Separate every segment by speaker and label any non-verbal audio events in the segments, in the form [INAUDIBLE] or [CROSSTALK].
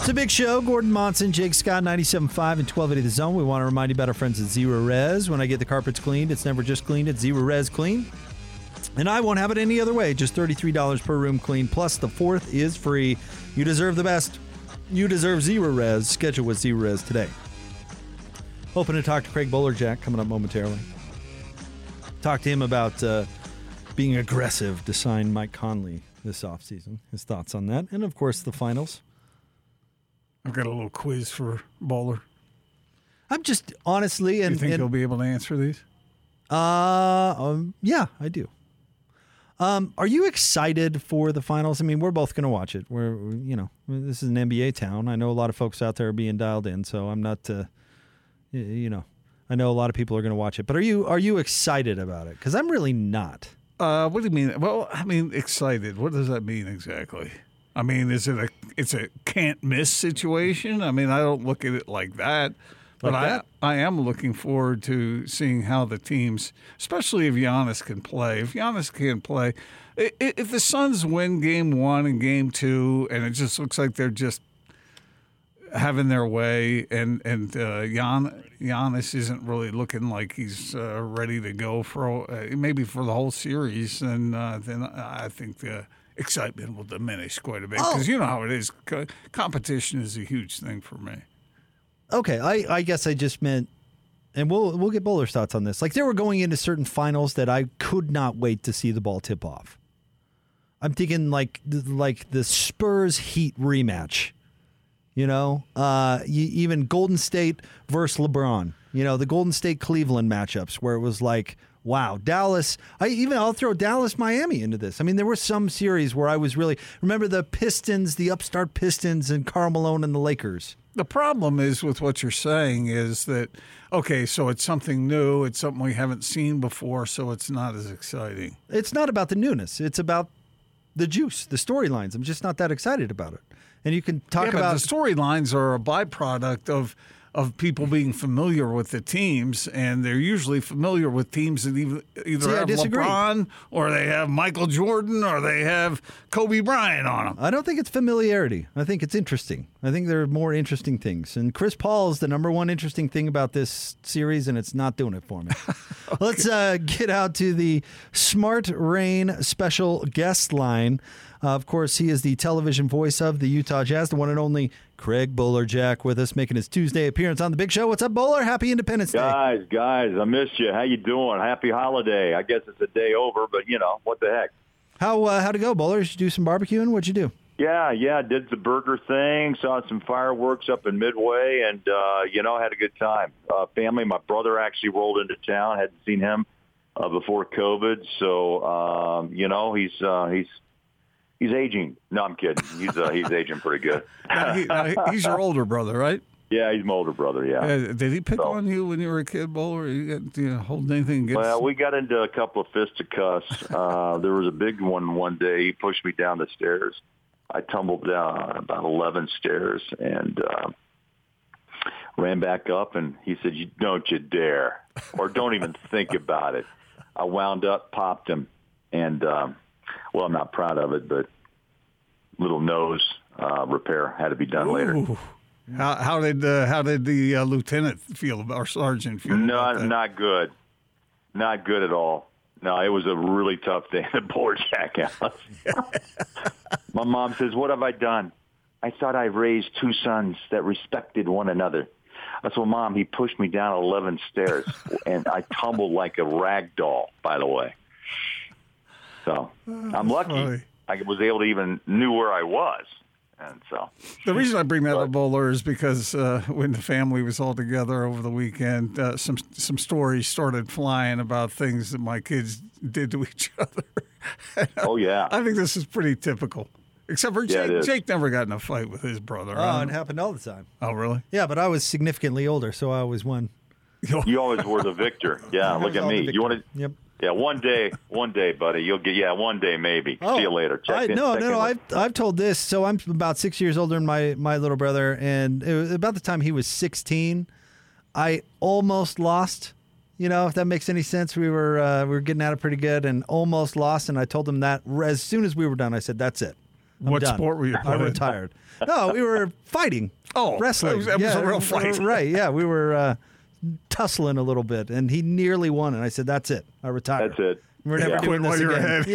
Speaker 1: It's a big show. Gordon Monson, Jake Scott, 97.5 and 1280 The Zone. We want to remind you about our friends at Zerorez. When I get the carpets cleaned, it's never just cleaned, it's Zerorez clean. And I won't have it any other way. Just $33 per room clean. Plus, the fourth is free. You deserve the best. You deserve Zerorez. Schedule with Zerorez today. Hoping to talk to Craig Bolerjack coming up momentarily. Talk to him about uh, being aggressive to sign Mike Conley this offseason. His thoughts on that. And, of course, the finals.
Speaker 2: I've got a little quiz for Bowler.
Speaker 1: I'm just honestly and
Speaker 2: you think
Speaker 1: and,
Speaker 2: he'll be able to answer these?
Speaker 1: Uh, um, yeah, I do. Um, are you excited for the finals? I mean, we're both going to watch it. We're, you know, this is an NBA town. I know a lot of folks out there are being dialed in, so I'm not, uh, you know, I know a lot of people are going to watch it. But are you are you excited about it? Because I'm really not.
Speaker 2: Uh, what do you mean? Well, I mean, excited. What does that mean exactly? I mean, is it a it's a can't miss situation? I mean, I don't look at it like that. But
Speaker 1: Like that?
Speaker 2: I I am looking forward to seeing how the teams, especially if Giannis can play. If Giannis can play, if the Suns win Game One and Game Two, and it just looks like they're just having their way, and and uh, Gian, Giannis isn't really looking like he's uh, ready to go for uh, maybe for the whole series, and uh, then I think the excitement will diminish quite a bit because you know how it is. Co- competition is a huge thing for me.
Speaker 1: Okay, I, I guess I just meant, and we'll we'll get Bowler's thoughts on this. Like they were going into certain finals that I could not wait to see the ball tip off. I'm thinking like like the Spurs Heat rematch. You know, uh, you, even Golden State versus LeBron. You know, the Golden State Cleveland matchups where it was like, wow, Dallas. I even I'll throw Dallas Miami into this. I mean, there were some series where I was really remember the Pistons, the upstart Pistons, and Karl Malone and the Lakers.
Speaker 2: The problem is with what you're saying is that okay, so it's something new, it's something we haven't seen before, so it's not as exciting.
Speaker 1: It's not about the newness. It's about the juice, the storylines. I'm just not that excited about it. And you can talk
Speaker 2: yeah,
Speaker 1: about
Speaker 2: the storylines are a byproduct of of people being familiar with the teams, and they're usually familiar with teams that either, either
Speaker 1: See,
Speaker 2: have. LeBron or they have Michael Jordan or they have Kobe Bryant on them.
Speaker 1: I don't think it's familiarity. I think it's interesting. I think there are more interesting things. And Chris Paul is the number one interesting thing about this series, and it's not doing it for me. [LAUGHS] Let's uh, get out to the Smart Rain special guest line. Uh, of course, he is the television voice of the Utah Jazz, the one and only Craig Bolerjack with us, making his Tuesday appearance on the Big Show. What's up, Bowler? Happy Independence Day.
Speaker 3: Guys, guys, I missed you. How you doing? Happy holiday. I guess it's a day over, but you know what the heck.
Speaker 1: How uh, how'd it go, Bowler? Did you do some barbecuing? What'd you do?
Speaker 3: Yeah, yeah. Did the burger thing. Saw some fireworks up in Midway, and uh, you know had a good time. Uh, family. My brother actually rolled into town. Hadn't seen him uh, before COVID, so um, you know he's uh, he's he's aging. No, I'm kidding. He's uh, he's aging pretty good. [LAUGHS]
Speaker 2: Now, he, now, he's your older brother, right?
Speaker 3: yeah, he's my older brother. Yeah.
Speaker 2: Uh, did he pick
Speaker 3: So-
Speaker 2: on you when you were a kid, Bowler? You got you know, holding anything against?
Speaker 3: Well, we got into a couple of fisticuffs. Uh, there was a big one one day. He pushed me down the stairs. I tumbled down about 11 stairs and uh, ran back up. And he said, "You don't you dare, or don't even think about it." I wound up, popped him, and um, well, I'm not proud of it, but little nose uh, repair had to be done later.
Speaker 2: How, how did uh, how did the uh, lieutenant feel about or sergeant feel? about
Speaker 3: Not good, not good at all. No, it was a really tough day at board House. [LAUGHS] My mom says, "What have I done? I thought I raised two sons that respected one another." I said, well, "Mom, he pushed me down eleven stairs, and I tumbled like a rag doll." By the way, so I'm lucky
Speaker 2: funny.
Speaker 3: I was able to even knew where I was, and so
Speaker 2: The reason I bring that up, Bowler, is because uh, when the family was all together over the weekend, uh, some some stories started flying about things that my kids did to each [LAUGHS] other. [LAUGHS]
Speaker 3: oh yeah,
Speaker 2: I think this is pretty typical. Except for
Speaker 3: Yeah,
Speaker 2: Jake.
Speaker 3: is.
Speaker 2: Jake never got in a fight with his brother.
Speaker 1: Oh,
Speaker 2: huh?
Speaker 1: it happened all the time.
Speaker 2: oh, really?
Speaker 1: Yeah, but I was significantly older, so I always won.
Speaker 3: You always were the victor. Yeah, [LAUGHS] look at me. You want to?
Speaker 1: Yep.
Speaker 3: Yeah, one day, one day, buddy. You'll get. Yeah, one day maybe.
Speaker 1: Oh,
Speaker 3: See you later. Check
Speaker 1: I,
Speaker 3: in,
Speaker 1: no,
Speaker 3: check
Speaker 1: no, no. I've I've told this. So I'm about six years older than my my little brother, and it was about the time he was 16, I almost lost. You know, if that makes any sense, we were uh, we were getting at it pretty good, and almost lost. And I told him that as soon as we were done, I said, "That's it." I'm
Speaker 2: What
Speaker 1: done.
Speaker 2: sport were you [LAUGHS]
Speaker 1: I retired. No, we were fighting. [LAUGHS]
Speaker 2: Oh,
Speaker 1: wrestling.
Speaker 2: it was- it was a real fight.
Speaker 1: right? Yeah, we were uh, tussling a little bit, and he nearly won. And I said, "That's it. I retire.
Speaker 3: That's it.
Speaker 1: We're never
Speaker 3: Yeah.
Speaker 1: doing
Speaker 2: Quit
Speaker 1: this
Speaker 2: while you're
Speaker 1: again.
Speaker 2: ahead.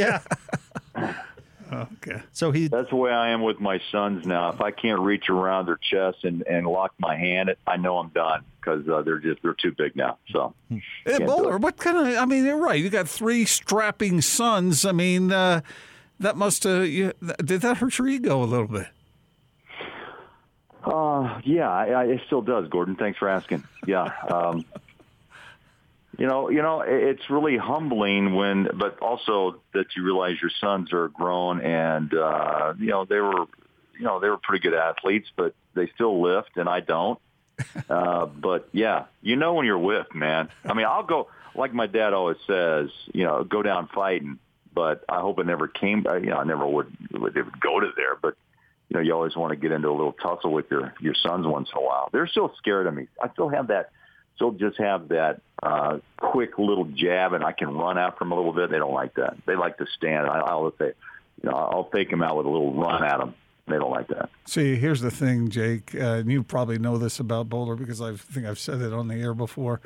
Speaker 1: Yeah. [LAUGHS]
Speaker 2: Okay.
Speaker 1: So he
Speaker 3: That's the way I am with my sons now. If I can't reach around their chest and, and lock my hand, I know I'm done because uh, they're just they're too big now. So
Speaker 2: Hey, Bowler, what kind of? I mean, you're right. You got three strapping sons. I mean, uh, that must have. You, did that hurt your ego a little bit?
Speaker 3: Uh, yeah, I, I, it still does, Gordon. Thanks for asking. Yeah. Um, [LAUGHS] you know, you know, it- it's really humbling when, but also that you realize your sons are grown and, uh, you know, they were, you know, they were pretty good athletes, but they still lift and I don't. [LAUGHS] Uh, but yeah, you know when you're with, man. I mean, I'll go, like my dad always says, you know, go down fighting, but I hope it never came, uh, you know, I never would, would, it would go to there, but you know, you always want to get into a little tussle with your your sons once in a while. They're still scared of me. I still have that, still just have that uh, quick little jab, and I can run after them a little bit. They don't like that. They like to stand. I, I'll say, you know, I'll fake them out with a little run at them. They don't like that.
Speaker 2: See, here's the thing, Jake, uh, and you probably know this about Bowler because I think I've said it on the air before.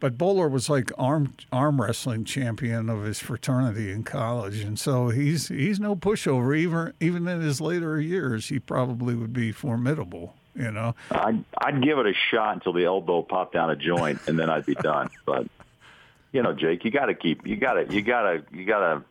Speaker 2: But Bowler was like arm arm wrestling champion of his fraternity in college, and so he's he's no pushover. Even even in his later years, he probably would be formidable. You know,
Speaker 3: I'd, I'd give it a shot until the elbow popped down a joint, and then I'd be done. But you know, Jake, you got to keep, you got to, you got to, you got to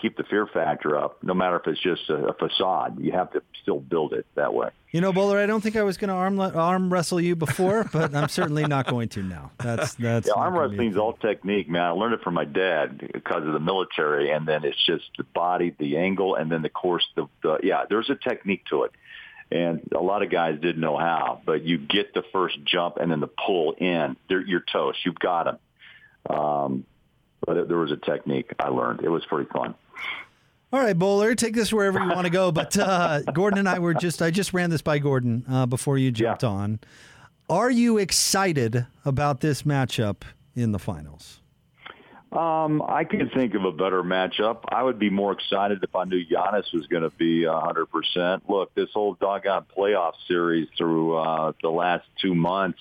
Speaker 3: keep the fear factor up. No matter if it's just a, a facade, you have to still build it that way.
Speaker 1: You know, Bowler, I don't think I was going to arm arm wrestle you before, [LAUGHS] but I'm certainly not going to now. That's that's
Speaker 3: Yeah, arm
Speaker 1: gonna be a
Speaker 3: wrestling's all technique, man. I learned it from my dad because of the military, and then it's just the body, the angle, and then the course. The, the yeah, there's a technique to it, and a lot of guys didn't know how. But you get the first jump and then the pull in. They're, you're toast. You've got them. Um, but it, there was a technique I learned. It was pretty fun.
Speaker 1: All right, Bowler, take this wherever you want to go. But uh, Gordon and I were just, I just ran this by Gordon uh, before you jumped
Speaker 3: Yeah.
Speaker 1: on. Are you excited about this matchup in the finals?
Speaker 3: Um, I can't think of a better matchup. I would be more excited if I knew Giannis was going to be 100%. Look, this whole doggone playoff series through uh, the last two months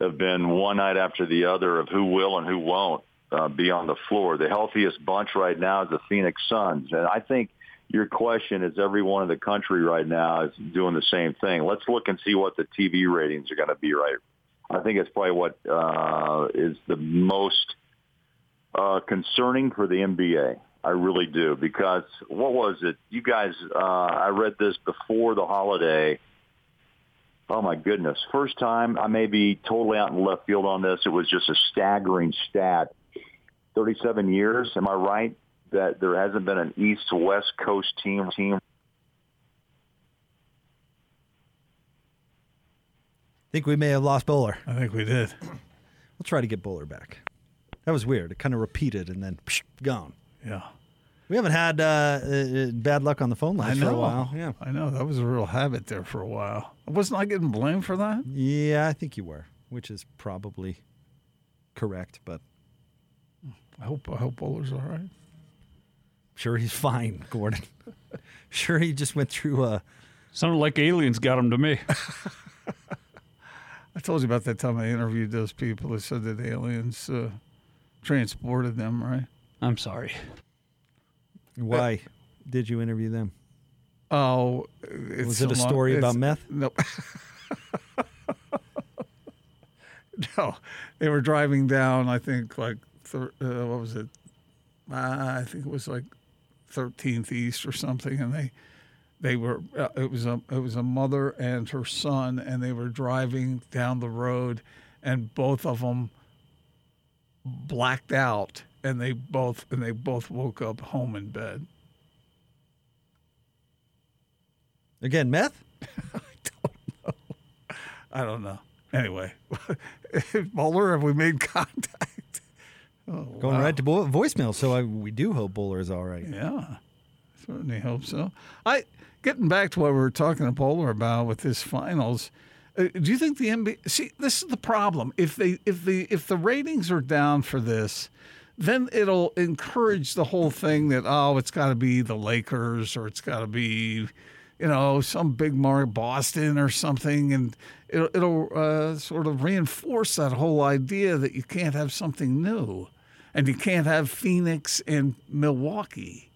Speaker 3: have been one night after the other of who will and who won't uh, be on the floor. The healthiest bunch right now is the Phoenix Suns. And I think your question is everyone in the country right now is doing the same thing. Let's look and see what the TV ratings are going to be right. I think it's probably what uh, is the most uh, concerning for the NBA. I really do because what was it? You guys, uh, I read this before the holiday. Oh my goodness! First time I may be totally out in left field on this. It was just a staggering stat. Thirty-seven years. Am I right that there hasn't been an East to West Coast team team I
Speaker 1: think we may have lost Bowler.
Speaker 2: I think we did.
Speaker 1: We'll try to get Bowler back. That was weird. It kind of repeated and then psh, gone.
Speaker 2: Yeah.
Speaker 1: We haven't had uh, uh, bad luck on the phone
Speaker 2: I
Speaker 1: lines for a while. Yeah.
Speaker 2: I know. That was a real habit there for a while. Wasn't I getting blamed for that?
Speaker 1: Yeah, I think you were, which is probably correct, but
Speaker 2: I hope I hope Bowler's all right.
Speaker 1: sure he's fine, Gordon. [LAUGHS] sure he just went through a
Speaker 4: Sounded like aliens got him to me. [LAUGHS]
Speaker 2: I told you about that time I interviewed those people that said that aliens uh, transported them, right?
Speaker 4: I'm sorry.
Speaker 1: why did you interview them?
Speaker 2: Oh, it's
Speaker 1: Was it a
Speaker 2: long-
Speaker 1: story about meth?
Speaker 2: No. [LAUGHS] no, they were driving down. I think like thir- uh, what was it? Uh, I think it was like 13th East or something, and they they were uh, it was a it was a mother and her son, and they were driving down the road, and both of them blacked out, and they both and they both woke up home in bed.
Speaker 1: Again, meth? [LAUGHS]
Speaker 2: I don't know. I don't know. Anyway, [LAUGHS] Bowler, have we made contact?
Speaker 1: Going right to vo- voicemail. So I, we do hope Bowler is all right.
Speaker 2: Yeah, certainly hope so. I getting back to what we were talking to Bowler about with this finals. Uh, do you think the NBA? See, this is the problem. If they, if the, if the ratings are down for this, then it'll encourage the whole thing that oh, it's got to be the Lakers or it's got to be, you know, some big mark Boston or something, and it'll, it'll uh, sort of reinforce that whole idea that you can't have something new, and you can't have Phoenix and Milwaukee.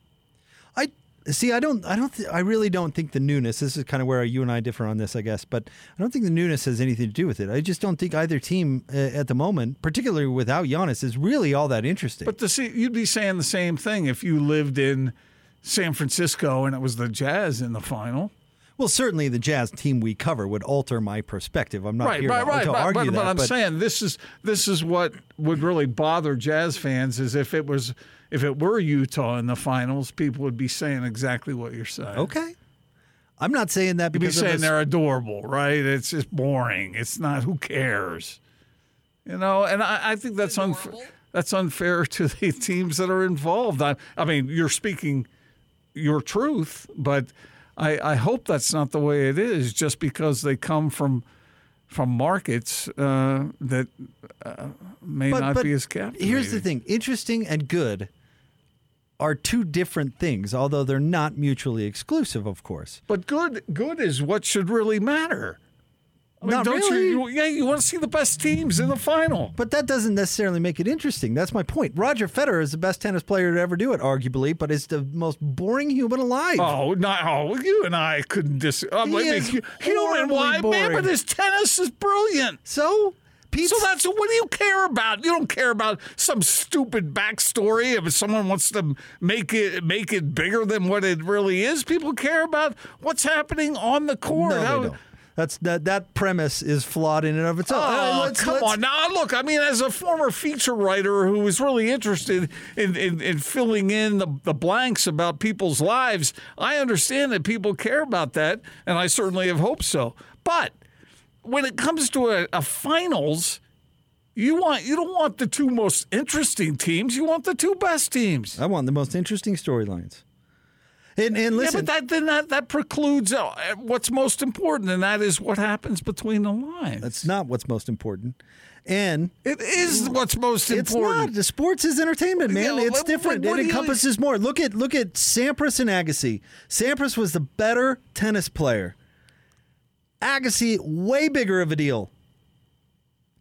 Speaker 1: I see. I don't. I don't. Th- I really don't think the newness. This is kind of where you and I differ on this, I guess. But I don't think the newness has anything to do with it. I just don't think either team uh, at the moment, particularly without Giannis, is really all that interesting.
Speaker 2: But to see, you'd be saying the same thing if you lived in San Francisco and it was the Jazz in the final.
Speaker 1: Well, certainly the Jazz team we cover would alter my perspective. I'm not
Speaker 2: Right,
Speaker 1: here
Speaker 2: right,
Speaker 1: to,
Speaker 2: right.
Speaker 1: to
Speaker 2: But,
Speaker 1: argue
Speaker 2: but,
Speaker 1: that.
Speaker 2: but I'm
Speaker 1: but
Speaker 2: saying this is this is what would really bother Jazz fans is if it was if it were Utah in the finals, people would be saying exactly what you're saying.
Speaker 1: okay. I'm not saying that
Speaker 2: You'd be
Speaker 1: because of
Speaker 2: saying they're adorable, right? It's just boring. It's not. Who cares? You know, and I, I think that's unfair. That's unfair [LAUGHS] to the teams that are involved. I, I mean, you're speaking your truth, but I, I hope that's not the way it is. Just because they come from from markets uh, that uh, may
Speaker 1: But-
Speaker 2: not
Speaker 1: but
Speaker 2: be as captivating.
Speaker 1: Here's the thing: interesting and good are two different things, although they're not mutually exclusive, of course.
Speaker 2: But good, good is what should really matter. I mean,
Speaker 1: Not
Speaker 2: don't
Speaker 1: really.
Speaker 2: you? Yeah, you want to see the best teams in the final.
Speaker 1: But that doesn't necessarily make it interesting. That's my point. Roger Federer is the best tennis player to ever do it, arguably, but is the most boring human alive.
Speaker 2: Oh, not oh, you and I couldn't dis. Uh,
Speaker 1: He is
Speaker 2: human why, man?
Speaker 1: boring.
Speaker 2: But his tennis is brilliant.
Speaker 1: So, Pete,
Speaker 2: So that's what do you care about? You don't care about some stupid backstory if someone wants to make it make it bigger than what it really is. People care about what's happening on the court.
Speaker 1: no,
Speaker 2: How-
Speaker 1: they don't. That's that. That premise is flawed in and of itself. Uh,
Speaker 2: Oh,
Speaker 1: let's-
Speaker 2: come
Speaker 1: let's-
Speaker 2: on. Now, look, I mean, as a former feature writer who was really interested in, in, in filling in the, the blanks about people's lives, I understand that people care about that, and I certainly have hoped so. But when it comes to a, a finals, you want you don't want the two most interesting teams. You want the two best teams.
Speaker 1: I want the most interesting storylines. And and listen,
Speaker 2: yeah, but that then that, that precludes uh, what's most important, and that is what happens between the lines.
Speaker 1: that's not what's most important. And
Speaker 2: it is what's most important.
Speaker 1: It's not. The sports is entertainment, man. It's
Speaker 2: what-
Speaker 1: different.
Speaker 2: what- what
Speaker 1: it
Speaker 2: do you-
Speaker 1: encompasses more. Look at look at Sampras and Agassi. Sampras was the better tennis player. Agassi, way bigger of a deal.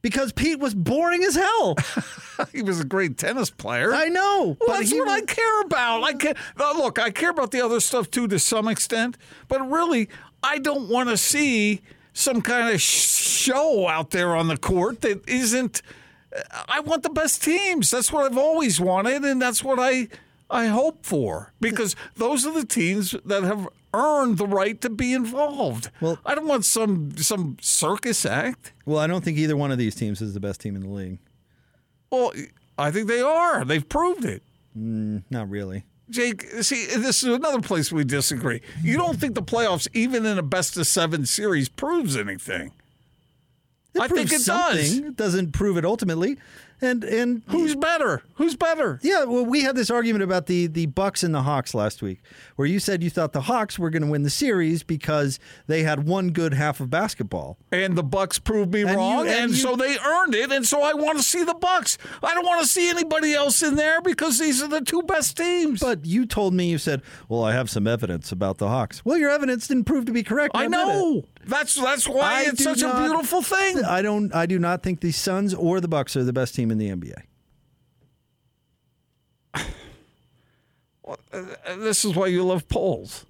Speaker 1: Because Pete was boring as hell. [LAUGHS]
Speaker 2: he was a great tennis player.
Speaker 1: I know.
Speaker 2: Well,
Speaker 1: but
Speaker 2: that's
Speaker 1: he
Speaker 2: what I care about. I care. Look, I care about the other stuff too to some extent, but really, I don't want to see some kind of show out there on the court that isn't. I want the best teams. That's what I've always wanted, and that's what I I hope for because those are the teams that have earned the right to be involved.
Speaker 1: Well-
Speaker 2: I don't want some some circus act.
Speaker 1: Well, I don't think either one of these teams is the best team in the league.
Speaker 2: Well, I think they are. They've proved it.
Speaker 1: Mm, not really.
Speaker 2: Jake, see, this is another place we disagree. You don't think the playoffs, even in a best of seven series, proves anything?
Speaker 1: It
Speaker 2: I think
Speaker 1: proves
Speaker 2: it does.
Speaker 1: It doesn't prove it ultimately. And and
Speaker 2: Who's better? Who's better?
Speaker 1: Yeah, well, we had this argument about the the Bucks and the Hawks last week, where you said you thought the Hawks were going to win the series because they had one good half of basketball.
Speaker 2: And the Bucks proved me
Speaker 1: And you-
Speaker 2: wrong, and,
Speaker 1: and you-
Speaker 2: so they earned it. And so I want to see the Bucks. I don't want to see anybody else in there because these are the two best teams.
Speaker 1: But you told me you said, "Well, I have some evidence about the Hawks." Well, your evidence didn't prove to be correct.
Speaker 2: I know that's that's why
Speaker 1: I
Speaker 2: it's such
Speaker 1: not-
Speaker 2: a beautiful thing.
Speaker 1: I don't. I do not think the Suns or the Bucks are the best team in the NBA.
Speaker 2: And [SIGHS] uh, uh, this is why you love polls.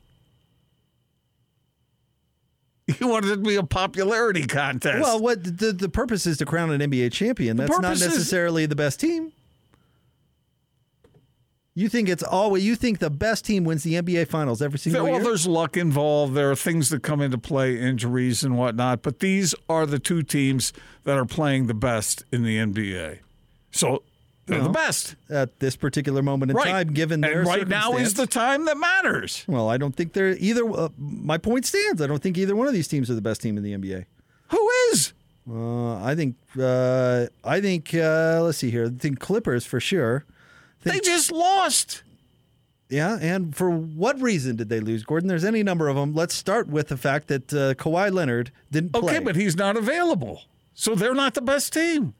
Speaker 2: [LAUGHS] You want it to be a popularity contest.
Speaker 1: Well, what the the purpose is to crown an NBA champion. That's not
Speaker 2: purpose is-
Speaker 1: necessarily the best team. You think it's always you think the best team wins the NBA Finals every single
Speaker 2: well,
Speaker 1: year?
Speaker 2: Well, there's luck involved. There are things that come into play, injuries and whatnot. But these are the two teams that are playing the best in the NBA. So They're the best.
Speaker 1: at this particular moment in
Speaker 2: Right.
Speaker 1: time, given their
Speaker 2: and right now is the time that matters.
Speaker 1: Well, I don't think they're either. Uh, my point stands. I don't think either one of these teams are the best team in the NBA.
Speaker 2: Who is?
Speaker 1: Uh, I think. Uh, I think. Uh, let's see here. I think Clippers for sure.
Speaker 2: They just lost.
Speaker 1: Yeah, and for what reason did they lose, Gordon? There's any number of them. Let's start with the fact that uh, Kawhi Leonard didn't play.
Speaker 2: Okay, but he's not available. So they're not the best team.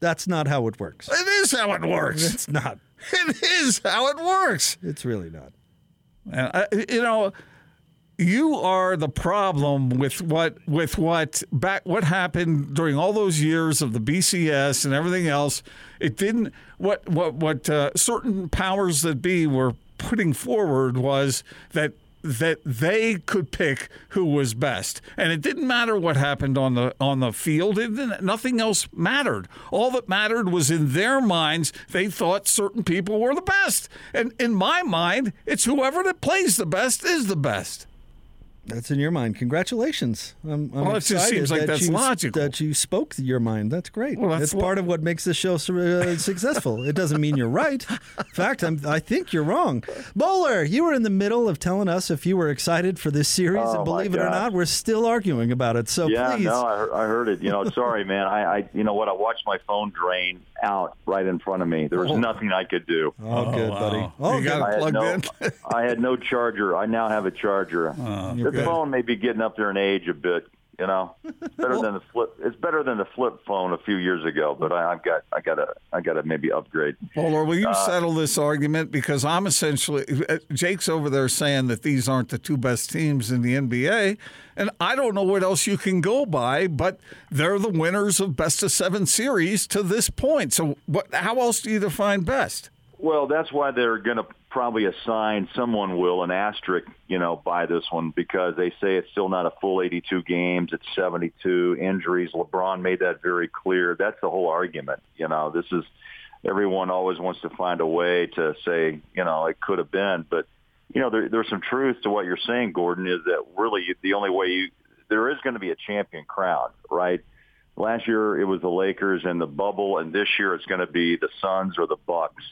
Speaker 1: That's not how it works.
Speaker 2: It is how it works.
Speaker 1: It's not.
Speaker 2: It is how it works.
Speaker 1: It's really not.
Speaker 2: And I, you know, you are the problem with what with what back what happened during all those years of the BCS and everything else. It didn't what what what uh, certain powers that be were putting forward was that that they could pick who was best, and it didn't matter what happened on the on the field. Nothing else mattered. All that mattered was in their minds. They thought certain people were the best, and in my mind, it's whoever that plays the best is the best.
Speaker 1: That's in your mind. Congratulations. I'm, I'm
Speaker 2: Well, it just
Speaker 1: excited
Speaker 2: seems like
Speaker 1: that
Speaker 2: that's
Speaker 1: you,
Speaker 2: logical.
Speaker 1: That you spoke your mind. That's great.
Speaker 2: Well, that's
Speaker 1: it's
Speaker 2: what-
Speaker 1: part of what makes the show uh, [LAUGHS] successful. It doesn't mean you're right. In fact, I'm, I think you're wrong. Bowler, you were in the middle of telling us if you were excited for this series,
Speaker 3: Oh,
Speaker 1: and believe it or not, we're still arguing about it. So
Speaker 3: yeah,
Speaker 1: please.
Speaker 3: no, I, heard- I heard it. You know, sorry, man. I, I, you know what? I watched my phone drain out right in front of me. There was oh. nothing I could do.
Speaker 1: Oh, good, oh,
Speaker 2: wow.
Speaker 1: buddy. Oh,
Speaker 2: You got
Speaker 3: I had
Speaker 2: plugged
Speaker 3: no,
Speaker 2: in? [LAUGHS]
Speaker 3: I had no charger. I now have a charger.
Speaker 1: Oh, you're
Speaker 3: the
Speaker 1: good.
Speaker 3: phone may be getting up there in age a bit. You know, it's [LAUGHS] better than the flip. It's better than the flip phone a few years ago. But I, I've got, I got to, I got to maybe upgrade.
Speaker 2: Bowler, will you
Speaker 1: Uh,
Speaker 2: settle this argument? Because I'm essentially, uh, Jake's over there saying that these aren't the two best teams in the NBA. And I don't know what else you can go by, but they're the winners of best of seven series to this point. So what, how else do you define best?
Speaker 3: Well, that's why they're going to probably assign someone will an asterisk, you know, by this one because they say it's still not a full 82 games. It's 72 injuries. LeBron made that very clear. That's the whole argument. You know, this is everyone always wants to find a way to say, you know, it could have been, but you know, there, there's some truth to what you're saying, Gordon. Is that really the only way you there is going to be a champion crowned, right? Last year it was the Lakers and the bubble, and this year it's going to be the Suns or the Bucks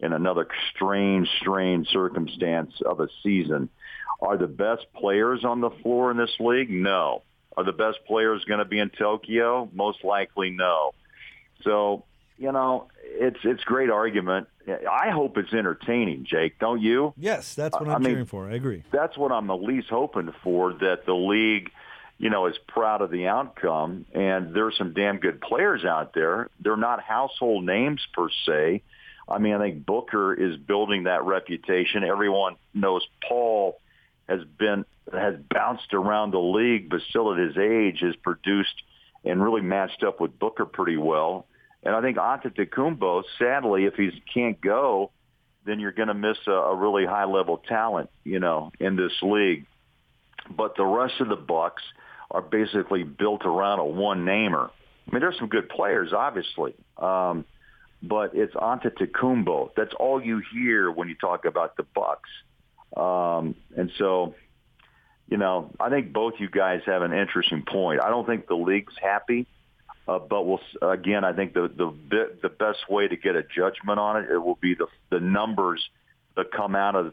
Speaker 3: in another strange, strange circumstance of a season. Are the best players on the floor in this league? No. Are the best players going to be in Tokyo? Most likely no. So, you know, it's it's great argument. I hope it's entertaining, Jake. Don't you?
Speaker 1: Yes, that's what
Speaker 3: I
Speaker 1: I'm
Speaker 3: mean-
Speaker 1: cheering for. I agree.
Speaker 3: that's what I'm at least hoping for that the league, you know, is proud of the outcome and there's some damn good players out there. They're not household names per se. I mean, I think Booker is building that reputation. Everyone knows Paul has been has bounced around the league, but still at his age has produced and really matched up with Booker pretty well. And I think Antetokounmpo, sadly, if he can't go, then you're going to miss a, a really high level talent, you know, in this league. But the rest of the Bucks are basically built around a one namer. I mean, there's some good players, obviously, um, but it's Antetokounmpo. That's all you hear when you talk about the Bucks. Um, and so, you know, I think both you guys have an interesting point. I don't think the league's happy. Uh, but we'll again. I think the the the best way to get a judgment on it it will be the the numbers that come out of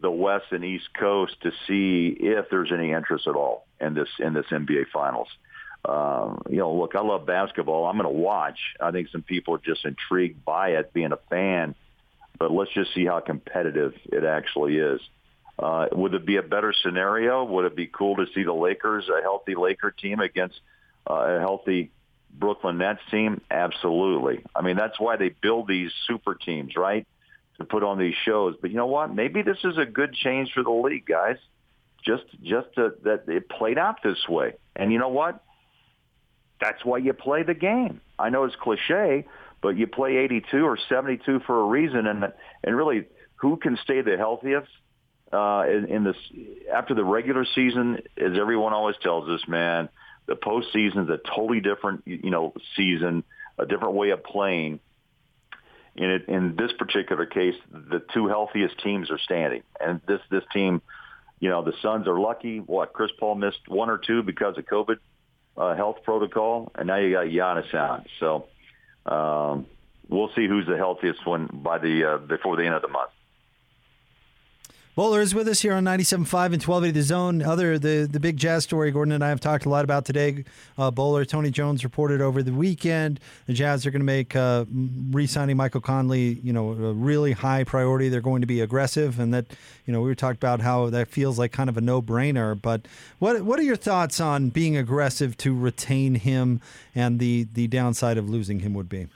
Speaker 3: the West and East Coast to see if there's any interest at all in this in this NBA Finals. Um, you know, look, I love basketball. I'm going to watch. I think some people are just intrigued by it, being a fan. But let's just see how competitive it actually is. Uh, would it be a better scenario? Would it be cool to see the Lakers, a healthy Laker team against uh, a healthy Brooklyn Nets team? Absolutely. I mean, that's why they build these super teams, right? To put on these shows. But you know what? Maybe this is a good change for the league, guys. Just, just to, that it played out this way. And you know what? That's why you play the game. I know it's cliche, but you play 82 or 72 for a reason. And and really, who can stay the healthiest uh, in, in this after the regular season? As everyone always tells us, man, the postseason is a totally different, you know, season, a different way of playing. In it, in this particular case, the two healthiest teams are standing, and this this team, you know, the Suns are lucky. What Chris Paul missed one or two because of COVID uh, health protocol, and now you got Giannis out. So, um, we'll see who's the healthiest one by the uh, before the end of the month.
Speaker 1: Bowler is with us here on 97.5 and 1280 The Zone. Other the the big jazz story Gordon and I have talked a lot about today. Uh, Bowler Tony Jones reported over the weekend the Jazz are going to make uh, re-signing Michael Conley, you know, a really high priority. They're going to be aggressive, and that you know we were talking about how that feels like kind of a no-brainer. But what what are your thoughts on being aggressive to retain him, and the the downside of losing him would be?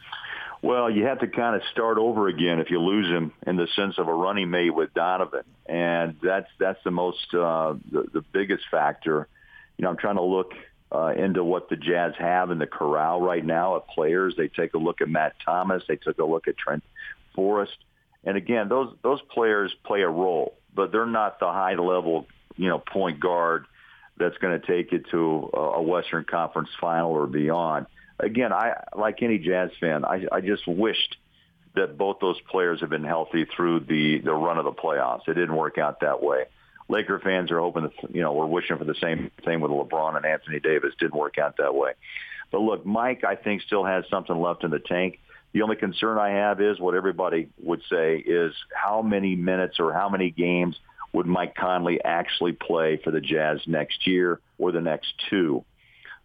Speaker 3: Well, you have to kind of start over again if you lose him in the sense of a running mate with Donovan, and that's that's the most uh, the, the biggest factor. You know, I'm trying to look uh, into what the Jazz have in the corral right now of players. They take a look at Matt Thomas. They took a look at Trent Forrest, and again, those those players play a role, but they're not the high level you know point guard that's going to take it to a Western Conference final or beyond again, I like any Jazz fan, I, I just wished that both those players have been healthy through the the run of the playoffs. It didn't work out that way. Laker fans are hoping that you know we're wishing for the same thing with LeBron and Anthony Davis. Didn't work out that way. But look, Mike, I think still has something left in the tank. The only concern I have is what everybody would say is how many minutes or how many games would Mike Conley actually play for the Jazz next year or the next two?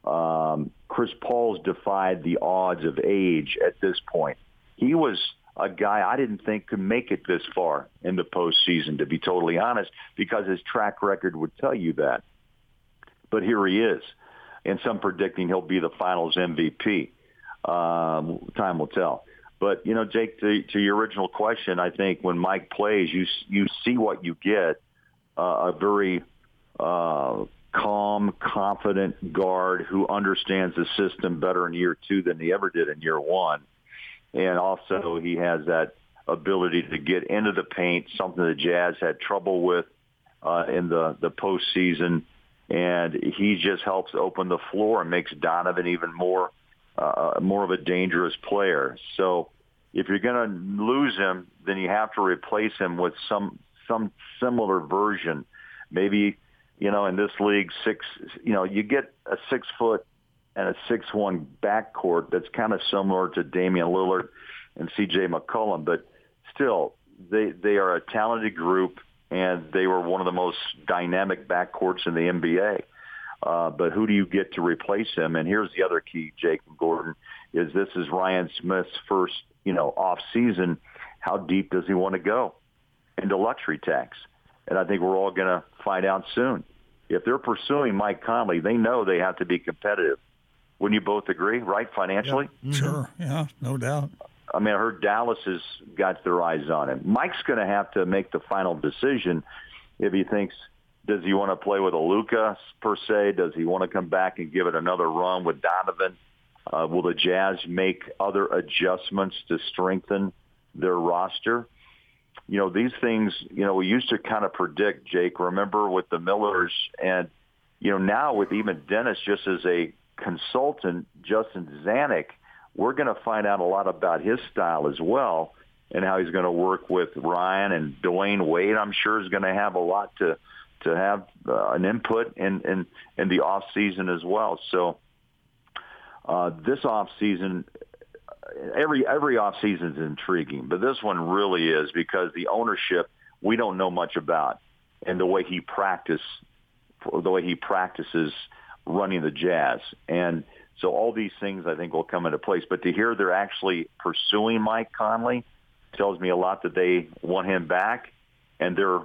Speaker 3: Um, Chris Paul's defied the odds of age at this point. He was a guy I didn't think could make it this far in the postseason, to be totally honest, because his track record would tell you that. But here he is, and some predicting he'll be the Finals MVP. Um, time will tell. But you know, Jake, to, to your original question, I think when Mike plays, you you see what you get. Uh, a very uh, calm, confident guard who understands the system better in year two than he ever did in year one. And also he has that ability to get into the paint, something the Jazz had trouble with uh, in the, the postseason. And he just helps open the floor and makes Donovan even more uh, more of a dangerous player. So if you're going to lose him, then you have to replace him with some some similar version. Maybe you know, in this league, six, you know, you get a six foot and a six one backcourt that's kind of similar to Damian Lillard and C.J. McCollum, but still, they they are a talented group, and they were one of the most dynamic backcourts in the NBA. Uh, but who do you get to replace him? And here's the other key, Jake and Gordon, is this is Ryan Smith's first, you know, off season. How deep does he want to go into luxury tax? And I think we're all going to find out soon if they're pursuing Mike Conley, they know they have to be competitive. Wouldn't you both agree, right, financially?
Speaker 2: Yep. Mm-hmm. Sure, yeah, no doubt.
Speaker 3: I mean, I heard Dallas has got their eyes on him. Mike's going to have to make the final decision if he thinks, does he want to play with a Luka per se? Does he want to come back and give it another run with Donovan? Uh, will the Jazz make other adjustments to strengthen their roster? You know, these things, you know, we used to kind of predict, Jake, remember with the Millers and, you know, now with even Dennis just as a consultant, Justin Zanik, we're going to find out a lot about his style as well and how he's going to work with Ryan and Dwyane Wade. I'm sure is going to have a lot to to have uh, an input in in in the off season as well. So uh, this off season, every every off season is intriguing, but this one really is because the ownership we don't know much about, and the way he practice, the way he practices running the Jazz, and so all these things I think will come into place. But to hear they're actually pursuing Mike Conley tells me a lot that they want him back, and they're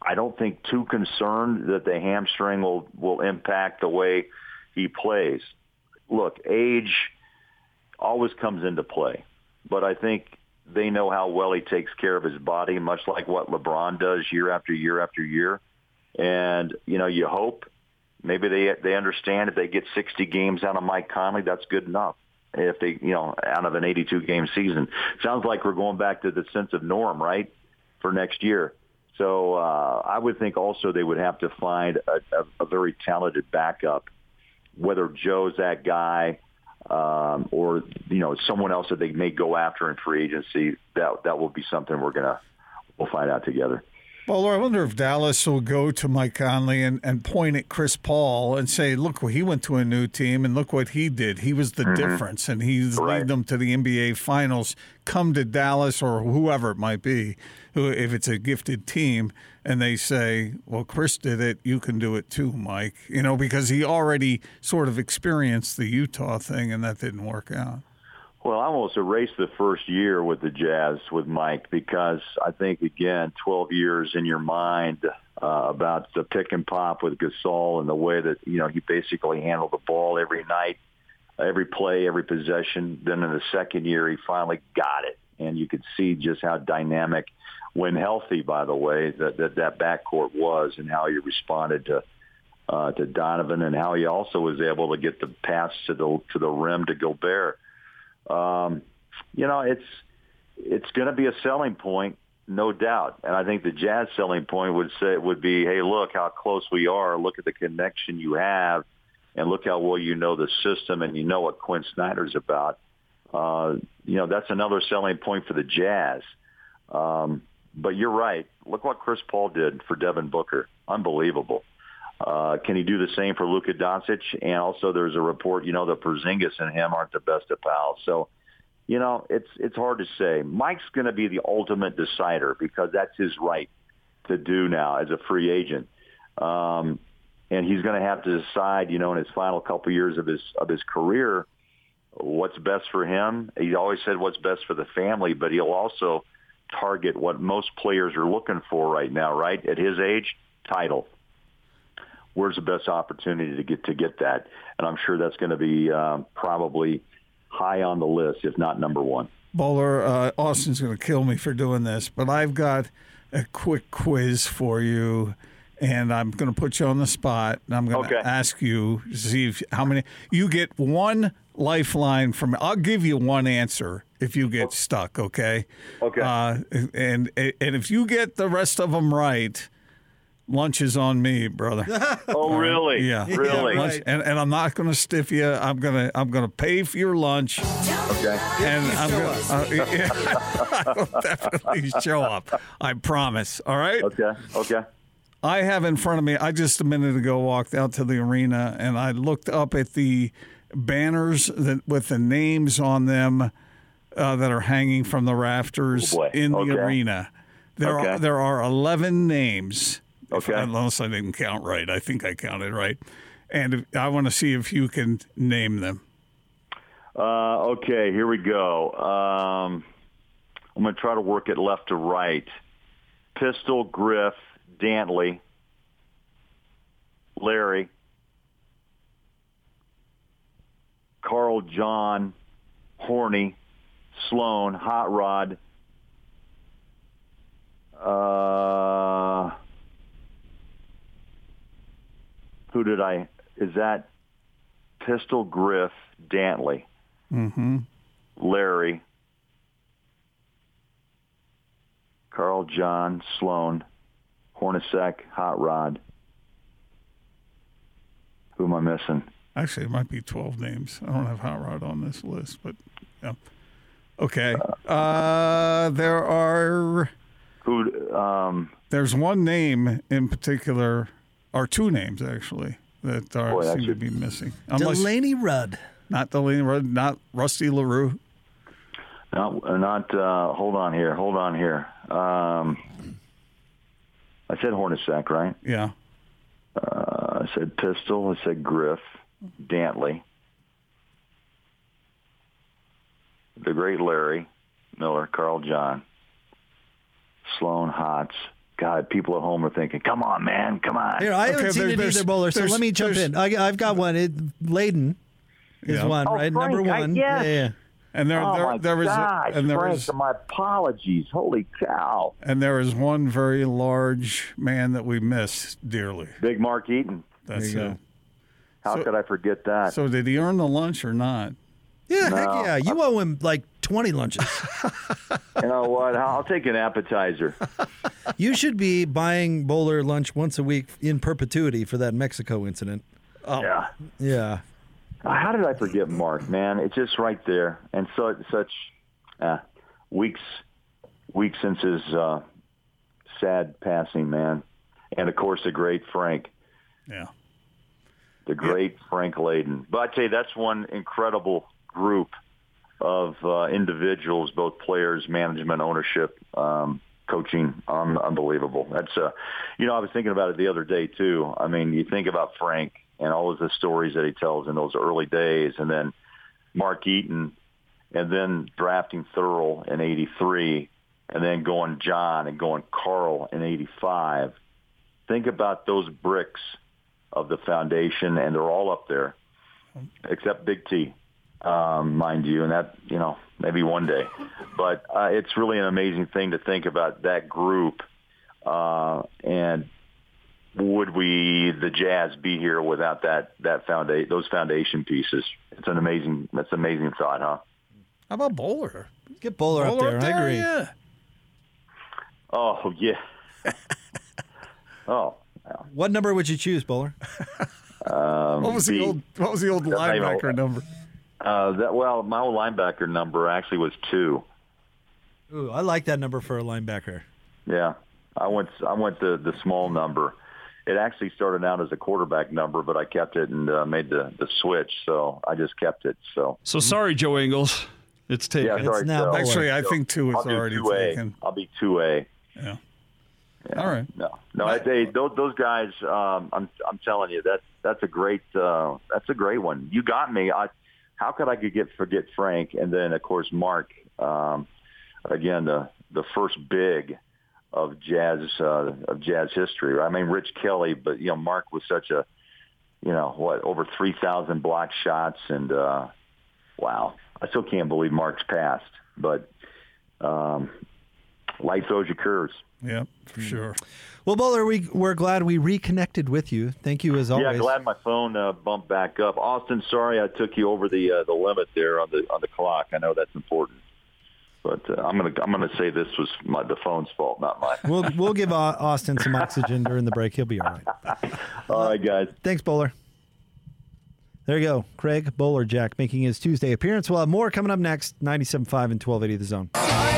Speaker 3: I don't think too concerned that the hamstring will will impact the way he plays. Look, age always comes into play. But I think they know how well he takes care of his body, much like what LeBron does year after year after year. And you know, you hope maybe they they understand if they get 60 games out of Mike Conley, that's good enough. If they, you know, out of an 82 game season, sounds like we're going back to the sense of norm, right, for next year. So uh, I would think also they would have to find a, a, a very talented backup, whether Joe's that guy um, or you know someone else that they may go after in free agency. That that will be something we're gonna we'll find out together.
Speaker 2: Bowler, I wonder if Dallas will go to Mike Conley and, and point at Chris Paul and say, look, he went to a new team and look what he did. He was the difference and he's
Speaker 3: Mm-hmm. Right.
Speaker 2: leading them to the NBA finals. Come to Dallas or whoever it might be, who if it's a gifted team, and they say, well, Chris did it, you can do it too, Mike. You know, because he already sort of experienced the Utah thing and that didn't work out.
Speaker 3: Well, I almost erased the first year with the Jazz with Mike because I think again, 12 years in your mind uh, about the pick and pop with Gasol and the way that you know he basically handled the ball every night, every play, every possession. Then in the second year, he finally got it, and you could see just how dynamic, when healthy, by the way, that that, that backcourt was, and how he responded to. Uh, to Donovan and how he also was able to get the pass to the to the rim to Gobert um, you know, it's it's going to be a selling point, no doubt. And I think the Jazz selling point would say would be, hey, look how close we are. Look at the connection you have, and look how well you know the system, and you know what Quinn Snyder's about. Uh, you know, that's another selling point for the Jazz. Um, but you're right. Look what Chris Paul did for Devin Booker. Unbelievable. Uh, can he do the same for Luka Doncic? And also, there's a report, you know, that Porzingis and him aren't the best of pals. So, you know, it's it's hard to say. Mike's going to be the ultimate decider because that's his right to do now as a free agent. Um, and he's going to have to decide, you know, in his final couple years of his of his career, what's best for him. He always said what's best for the family, but he'll also target what most players are looking for right now. Right at his age, title where's the best opportunity to get to get that? And I'm sure that's going to be um, probably high on the list, if not number one.
Speaker 2: Bowler, uh, Austin's going to kill me for doing this, but I've got a quick quiz for you, and I'm going to put you on the spot. And I'm going
Speaker 3: Okay.
Speaker 2: to ask you see if, how many you get one lifeline from. I'll give you one answer if you get stuck. Okay.
Speaker 3: Okay.
Speaker 2: Uh, and and if you get the rest of them right, lunch is on me, brother. [LAUGHS]
Speaker 3: Oh, really?
Speaker 2: Yeah,
Speaker 3: Really?
Speaker 1: Yeah,
Speaker 2: Lunch-
Speaker 1: right.
Speaker 2: and, and I'm not going to stiff you. I'm gonna I'm going to pay for your lunch
Speaker 3: Okay.
Speaker 2: and I'm gonna, uh, yeah, [LAUGHS] I will definitely show up. I promise. All right.
Speaker 3: Okay. Okay.
Speaker 2: I have in front of me. I just a minute ago walked out to the arena and I looked up at the banners that with the names on them uh, that are hanging from the rafters
Speaker 3: Oh,
Speaker 2: in the
Speaker 3: Okay.
Speaker 2: arena. There
Speaker 3: Okay.
Speaker 2: are there are eleven names. If
Speaker 3: Okay.
Speaker 2: I- unless I didn't count right, I think I counted right. And if, I want to see if you can name them.
Speaker 3: Uh, okay. Here we go. Um, I'm going to try to work it left to right. Pistol, Griff, Dantley, Larry, Karl John, Horny, Sloan, Hot Rod. Uh, who did I? Is that Pistol, Griff, Dantley,
Speaker 2: Mm-hmm.
Speaker 3: Larry, Karl John, Sloan, Hornacek, Hot Rod. Who am I missing?
Speaker 2: Actually, it might be 12 names. I don't have Hot Rod on this list, but yeah. Okay. Uh, there are,
Speaker 3: Who? Um,
Speaker 2: there's one name in particular, or two names actually, that are
Speaker 3: Boy, that
Speaker 2: seem to be missing. Unless,
Speaker 1: Delaney Rudd.
Speaker 2: not Delaney Rudd, not Rusty LaRue.
Speaker 3: not, not. Uh, hold on here. Hold on here. Um, I said Hornacek, right?
Speaker 2: Yeah.
Speaker 3: Uh, I said Pistol. I said Griff, Dantley, the great Larry Miller, Karl John, Sloan Hotz. God, people at home are thinking, "Come on, man, come on."
Speaker 1: Here, I haven't
Speaker 2: Okay,
Speaker 1: seen
Speaker 2: there-
Speaker 1: it
Speaker 2: there's-
Speaker 1: either, Bowler. So let me jump in. I, I've got one. It, Layden is
Speaker 2: Yeah.
Speaker 1: one,
Speaker 3: Oh,
Speaker 1: right?
Speaker 3: Frank,
Speaker 1: Number
Speaker 3: I-
Speaker 1: one.
Speaker 3: yes.
Speaker 1: Yeah, yeah.
Speaker 2: And there,
Speaker 3: oh
Speaker 2: there,
Speaker 3: my
Speaker 2: there is,
Speaker 3: gosh,
Speaker 2: and there
Speaker 3: Frank,
Speaker 2: is,
Speaker 3: my apologies. Holy cow!
Speaker 2: and there is one very large man that we miss dearly.
Speaker 3: Big Mark Eaton.
Speaker 2: That's
Speaker 1: you
Speaker 2: it.
Speaker 3: How
Speaker 2: So-
Speaker 3: could I forget that?
Speaker 2: So did he earn the lunch or not?
Speaker 1: Yeah,
Speaker 3: No.
Speaker 1: heck yeah. You owe him like 20 lunches.
Speaker 3: you know what? I'll take an appetizer.
Speaker 1: you should be buying Bowler lunch once a week in perpetuity for that Mexico incident.
Speaker 3: Yeah.
Speaker 1: Yeah.
Speaker 3: How did I forget Mark? Man, it's just right there, and so such uh, weeks weeks since his uh, sad passing, man. And of course, the great Frank,
Speaker 2: Yeah.
Speaker 3: the great Frank Layden. But I'd say that's one incredible group of uh, individuals, both players, management, ownership, um, coaching. Um, unbelievable. That's uh, you know, I was thinking about it the other day too. I mean, you think about Frank and all of the stories that he tells in those early days, and then Mark Eaton, and then drafting Thurl in '83, and then going John and going Karl in '85. Think about those bricks of the foundation, and they're all up there, except Big T, um, mind you, and that you know maybe one day. But uh, it's really an amazing thing to think about that group, uh, and would we, the Jazz, be here without that that foundation, those foundation pieces? It's an amazing, that's an amazing thought, huh?
Speaker 2: How about Bowler?
Speaker 1: Get Bowler, up
Speaker 2: Bowler
Speaker 1: there. I agree.
Speaker 2: Yeah.
Speaker 3: Oh yeah. [LAUGHS] oh,
Speaker 1: What number would you choose, Bowler? [LAUGHS]
Speaker 2: What was the
Speaker 3: B.
Speaker 2: old What was the old
Speaker 3: That's not even-
Speaker 2: linebacker number?
Speaker 3: Uh, that well, my old linebacker number actually was two.
Speaker 1: Ooh, I like that number for a linebacker.
Speaker 3: Yeah, I went I went the the small number. It actually started out as a quarterback number, but I kept it and uh, made the the switch. So I just kept it. So
Speaker 4: So sorry, Joe Ingles. It's taken.
Speaker 3: yeah, sorry.
Speaker 1: now
Speaker 3: Phil.
Speaker 2: Actually, I think two is
Speaker 3: I'll
Speaker 2: already
Speaker 3: 2A.
Speaker 2: taken.
Speaker 3: I'll be two A.
Speaker 2: Yeah. All right.
Speaker 3: No, no, I, they, those, those guys. Um, I'm, I'm telling you that that's a great, uh, that's a great one. You got me. I, how could I could get forget Frank and then of course Mark. Um, again, the the first big of jazz uh, of jazz history. I mean, Rich Kelley, but you know, Mark was such a, you know, what over three thousand block shots and uh, wow, I still can't believe Mark's passed, but. Um, life throws you curves.
Speaker 2: Yeah, for sure.
Speaker 1: Well, Bowler, we, we're glad we reconnected with you. Thank you as always.
Speaker 3: Yeah, glad my phone uh, bumped back up. Austin, sorry I took you over the uh, the limit there on the on the clock. I know that's important, but uh, I'm gonna I'm gonna say this was my the phone's fault, not mine.
Speaker 1: We'll, [LAUGHS] we'll give Austin some oxygen during the break. He'll be all right. [LAUGHS]
Speaker 3: All right, guys.
Speaker 1: Thanks, Bowler. There you go. Craig Bolerjack making his Tuesday appearance. We'll have more coming up next. 97.5 and 1280 The Zone.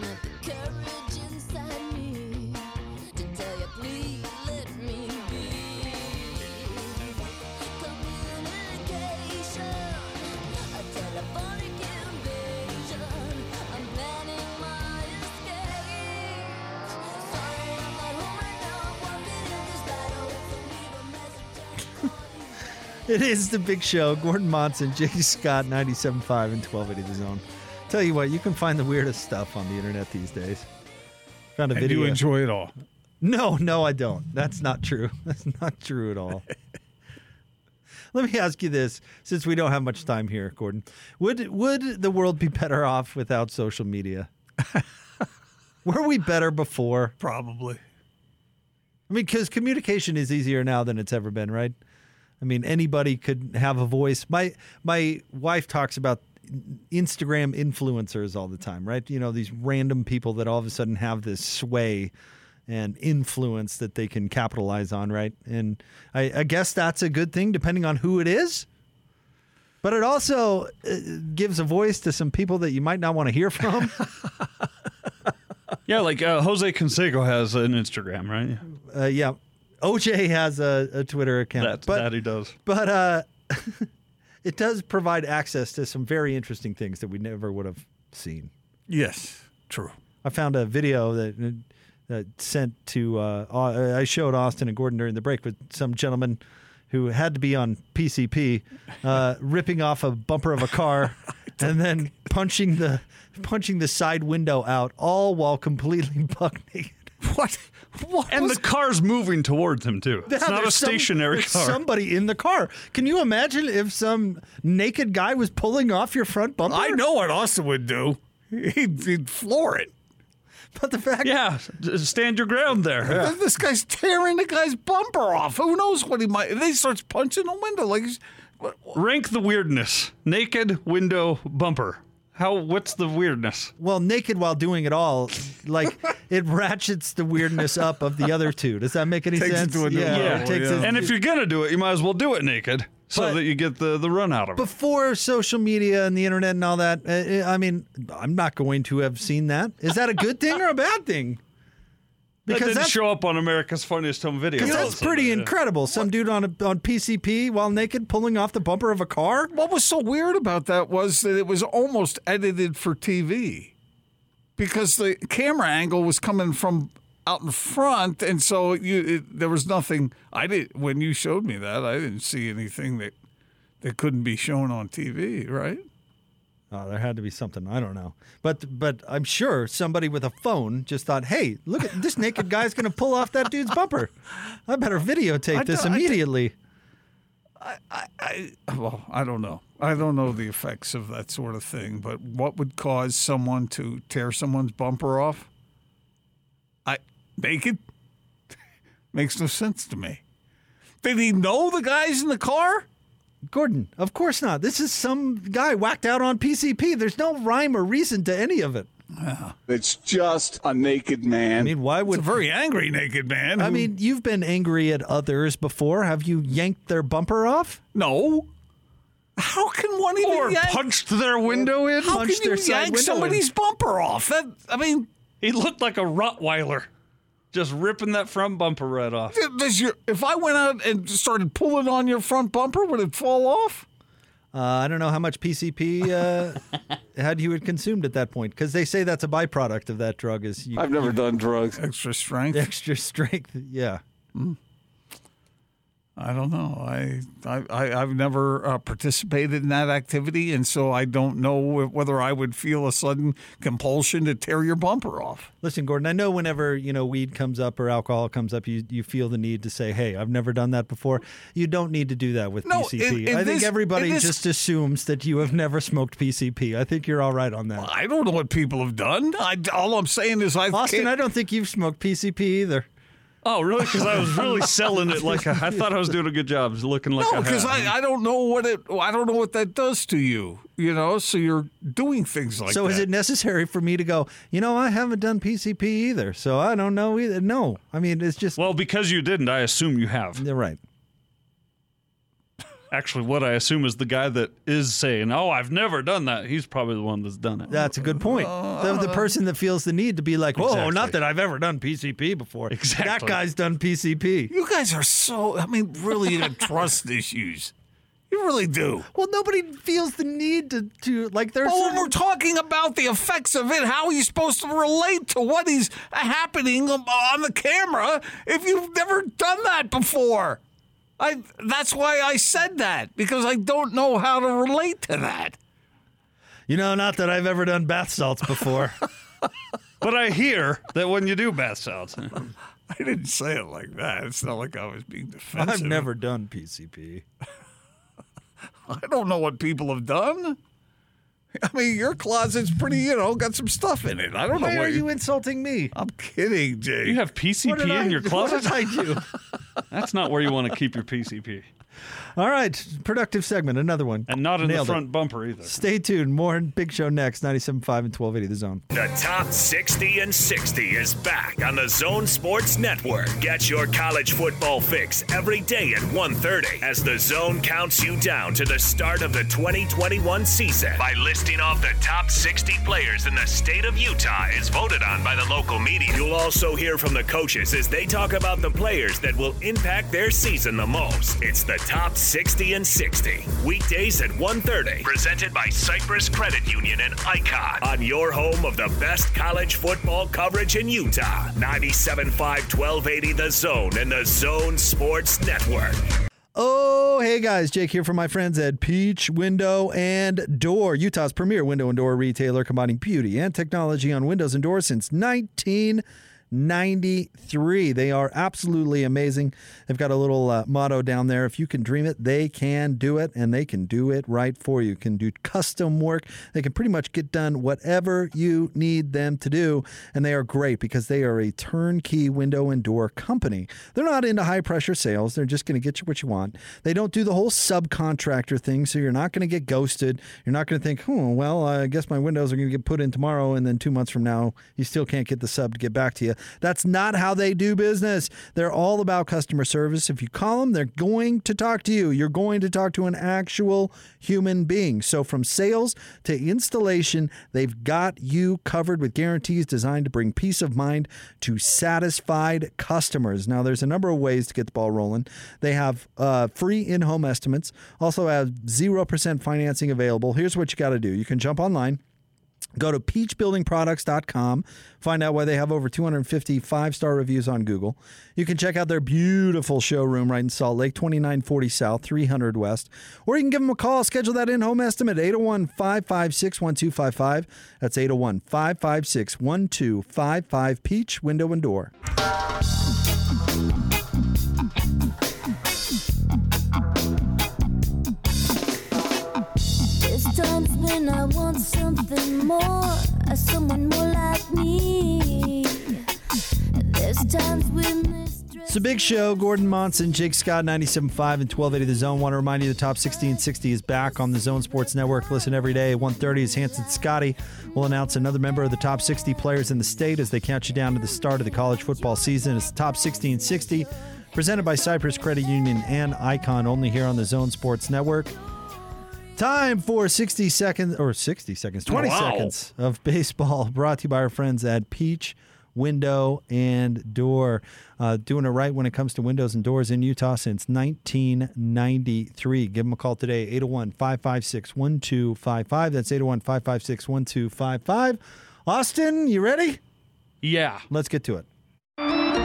Speaker 1: It is the big show. Gordon Monson, [LAUGHS] Jay Scott, 97.5 and 1280 The Zone. Tell you what, you can find the weirdest stuff on the internet these days. Found a
Speaker 2: And
Speaker 1: video.
Speaker 2: you enjoy it all.
Speaker 1: No, no, I don't. That's not true. [LAUGHS] That's not true at all. [LAUGHS] Let me ask you this, since we don't have much time here, Gordon. Would would the world be better off without social media? Were we better before?
Speaker 2: Probably.
Speaker 1: I mean, because communication is easier now than it's ever been, right? I mean, anybody could have a voice. My my wife talks about Instagram influencers all the time, right? You know, these random people that all of a sudden have this sway and influence that they can capitalize on, right? And I, I guess that's a good thing, depending on who it is. But it also uh, gives a voice to some people that you might not want to hear from. [LAUGHS] [LAUGHS]
Speaker 4: Yeah, like uh, Jose Canseco has an Instagram, right?
Speaker 1: uh, yeah, OJ has a, a Twitter account,
Speaker 4: That,
Speaker 1: but
Speaker 4: that he does.
Speaker 1: but uh, [LAUGHS] it does provide access to some very interesting things that we never would have seen.
Speaker 2: Yes, true.
Speaker 1: I found a video that that sent to uh, I showed Austin and Gordon during the break, with some gentleman who had to be on PCP uh, [LAUGHS] ripping off a bumper of a car [LAUGHS] and then punching the punching the side window out, all while completely buck naked.
Speaker 2: What? What?
Speaker 4: And
Speaker 2: was-
Speaker 4: the car's moving towards him too. It's not a
Speaker 1: there's some-
Speaker 4: stationary car.
Speaker 1: Somebody in the car. Can you imagine if some naked guy was pulling off your front bumper?
Speaker 2: I know what Austin would do. He'd, he'd floor it.
Speaker 1: But the fact,
Speaker 4: Yeah, stand your ground there.
Speaker 2: Th- This guy's tearing the guy's bumper off. Who knows what he might? And then he starts punching the window like. What, what-
Speaker 4: Rank the weirdness. Naked window bumper. How? What's the weirdness?
Speaker 1: well, naked while doing it all, like [LAUGHS] it ratchets the weirdness up of the other two. Does that make any
Speaker 2: Takes it
Speaker 1: sense?
Speaker 2: to a new
Speaker 1: yeah,
Speaker 2: level,
Speaker 1: it takes
Speaker 2: yeah.
Speaker 1: it-
Speaker 4: And if you're gonna do it, you might as well do it naked, so
Speaker 1: But-
Speaker 4: that you get the the run out of it.
Speaker 1: before social media and the internet and all that, uh, I mean, I'm not going to have seen that. Is that a good thing or a bad thing?
Speaker 4: That
Speaker 1: Because
Speaker 4: didn't show up on America's Funniest Home Videos.
Speaker 1: Because that's pretty
Speaker 4: Yeah.
Speaker 1: incredible. Some dude on a, on PCP while naked pulling off the bumper of a car.
Speaker 2: what was so weird about that was that it was almost edited for TV because the camera angle was coming from out in front, and so you it, there was nothing. I did when you showed me that. I didn't see anything that that couldn't be shown on TV. Right?
Speaker 1: Oh, there had to be something. I don't know. But but I'm sure somebody with a phone just thought, hey, look at this naked guy's going to pull off that dude's bumper. I better videotape
Speaker 2: I
Speaker 1: this
Speaker 2: don't- I
Speaker 1: immediately.
Speaker 2: I well, I don't know. I don't know the effects of that sort of thing, but what would cause someone to tear someone's bumper off? I naked [LAUGHS] makes no sense to me. Did he know the guys in the car?
Speaker 1: Gordon, of course not. This is some guy whacked out on PCP. There's no rhyme or reason to any of it.
Speaker 5: It's just a naked man.
Speaker 1: I mean, why would
Speaker 2: It's
Speaker 1: would
Speaker 2: a very angry naked man.
Speaker 1: I
Speaker 2: who-
Speaker 1: mean, you've been angry at others before. Have you yanked their bumper off?
Speaker 2: no. How can one even
Speaker 4: or
Speaker 2: yank,
Speaker 4: punched their window in.
Speaker 2: How
Speaker 1: punched
Speaker 2: can
Speaker 1: their
Speaker 2: you
Speaker 1: side
Speaker 2: yank
Speaker 1: window
Speaker 2: somebody's bumper off? That I mean,
Speaker 4: He looked like a Rottweiler, just ripping that front bumper right off.
Speaker 2: does your if I went out and started pulling on your front bumper, would it fall off?
Speaker 1: Uh, I don't know how much PCP uh, [LAUGHS] had you had consumed at that point because they say that's a byproduct of that drug is you,
Speaker 5: I've never done drugs.
Speaker 2: Extra strength.
Speaker 1: extra [LAUGHS] strength. Yeah.
Speaker 2: I don't know. I, I, I I've never uh, participated in that activity, and so I don't know whether I would feel a sudden compulsion to tear your bumper off.
Speaker 1: Listen, Gordon, I know whenever, you know, weed comes up or alcohol comes up, you, you feel the need to say, hey, I've never done that before. You don't need to do that with
Speaker 2: No,
Speaker 1: PCP.
Speaker 2: in- in
Speaker 1: I think
Speaker 2: this-
Speaker 1: everybody
Speaker 2: this-
Speaker 1: just assumes that you have never smoked PCP. I think you're all right on that.
Speaker 2: I don't know what people have done. I, all I'm saying is I've
Speaker 1: Austin, I don't think you've smoked PCP either.
Speaker 4: Oh, really? Because I was really selling it like I [LAUGHS] thought I was doing a good job, looking like
Speaker 2: no,
Speaker 4: a
Speaker 2: because
Speaker 4: hat.
Speaker 2: I, I don't know what it I don't know what that does to you. You know, so you're doing things like
Speaker 1: so
Speaker 2: that.
Speaker 1: is it necessary for me to go, you know, I haven't done PCP either, so I don't know either? No. I mean, it's just,
Speaker 4: Well, because you didn't, I assume you have.
Speaker 1: you're right.
Speaker 4: Actually, what I assume is the guy that is saying, "Oh, I've never done that." He's probably the one that's done it.
Speaker 1: That's a good point. Oh, the, the oh. person that feels the need to be like, whoa,
Speaker 4: Exactly.
Speaker 1: not that I've ever done PCP before.
Speaker 4: Exactly.
Speaker 1: That guy's done PCP.
Speaker 2: You guys are so I mean, really you [LAUGHS] have trust issues. You really do.
Speaker 1: Well, nobody feels the need to, to like, there's.
Speaker 2: Well, when we're talking about the effects of it, how are you supposed to relate to what is happening on the camera if you've never done that before? I that's why I said that because I don't know how to relate to that.
Speaker 1: you know, not that I've ever done bath salts before. [LAUGHS]
Speaker 4: But I hear that when you do bath salts, [LAUGHS]
Speaker 2: I didn't say it like that. It's not like I was being defensive.
Speaker 1: I've never done PCP. [LAUGHS]
Speaker 2: I don't know what people have done. I mean, your closet's pretty, you know, got some stuff in it. I don't
Speaker 1: Why
Speaker 2: know Why
Speaker 1: are
Speaker 2: what
Speaker 1: you insulting me?
Speaker 2: I'm kidding, Jay.
Speaker 4: you have PCP
Speaker 1: did I-
Speaker 4: in your closet.
Speaker 1: What did I do?
Speaker 4: That's not where you want to keep your PCP,
Speaker 1: All right, productive segment, another one.
Speaker 4: and not in
Speaker 1: Nailed
Speaker 4: the
Speaker 1: it.
Speaker 4: front bumper either.
Speaker 1: Stay tuned. More in Big Show next. 97.5 and 1280 The Zone.
Speaker 6: The top 60 and 60 is back on the Zone Sports Network. Get your college football fix every day at 1:30 as the Zone counts you down to the start of the 2021 season by listing off the top 60 players in the state of Utah as voted on by the local media. You'll also hear from the coaches as they talk about the players that will impact their season the most. It's the top 60 and 60. Weekdays at 1:30. Presented by Cyprus Credit Union and Icon on your home of the best college football coverage in Utah. 97.5 1280 The Zone and the Zone Sports Network.
Speaker 1: Oh, hey guys, Jake here from my friends at Peach Window and Door, Utah's premier window and door retailer, combining beauty and technology on windows and doors since 93. They are absolutely amazing. They've got a little uh, motto down there if you can dream it, they can do it, and they can do it right for you. Can do custom work. They can pretty much get done whatever you need them to do, and they are great because they are a turnkey window and door company. They're not into high pressure sales, they're just going to get you what you want. They don't do the whole subcontractor thing, so you're not going to get ghosted. You're not going to think, oh, well, I guess my windows are going to get put in tomorrow, and then two months from now, you still can't get the sub to get back to you. That's not how they do business. They're all about customer service. If you call them, they're going to talk to you. You're going to talk to an actual human being. So from sales to installation, they've got you covered with guarantees designed to bring peace of mind to satisfied customers. Now, there's a number of ways to get the ball rolling. They have uh, free in home estimates, also have 0% financing available. Here's what you got to do you can jump online. Go to peachbuildingproducts.com, find out why they have over 250 five star reviews on Google. You can check out their beautiful showroom right in Salt Lake, 2940 South, 300 West. Or you can give them a call, schedule that in home estimate, 801 556 1255. That's 801 556 1255. Peach Window and Door.
Speaker 7: More, uh, someone more like me. There's times
Speaker 1: It's a big show. Gordon Monson, Jake Scott, 97.5 and 1280 The Zone. Want to remind you the top 60 and 60 is back on the Zone Sports Network. Listen every day at 1.30 as Hanson Scotty will announce another member of the top 60 players in the state as they count you down to the start of the college football season. It's the top 60 and 60 presented by Cyprus Credit Union and Icon only here on the Zone Sports Network. Time for 60 seconds, or 60 seconds, 20
Speaker 4: Wow.
Speaker 1: seconds of baseball [LAUGHS] brought to you by our friends at Peach Window and Door. Uh, doing it right when it comes to windows and doors in Utah since 1993. Give them a call today, 801 556 1255. That's 801 556 1255. Austin, you ready?
Speaker 4: Yeah.
Speaker 1: Let's get to it.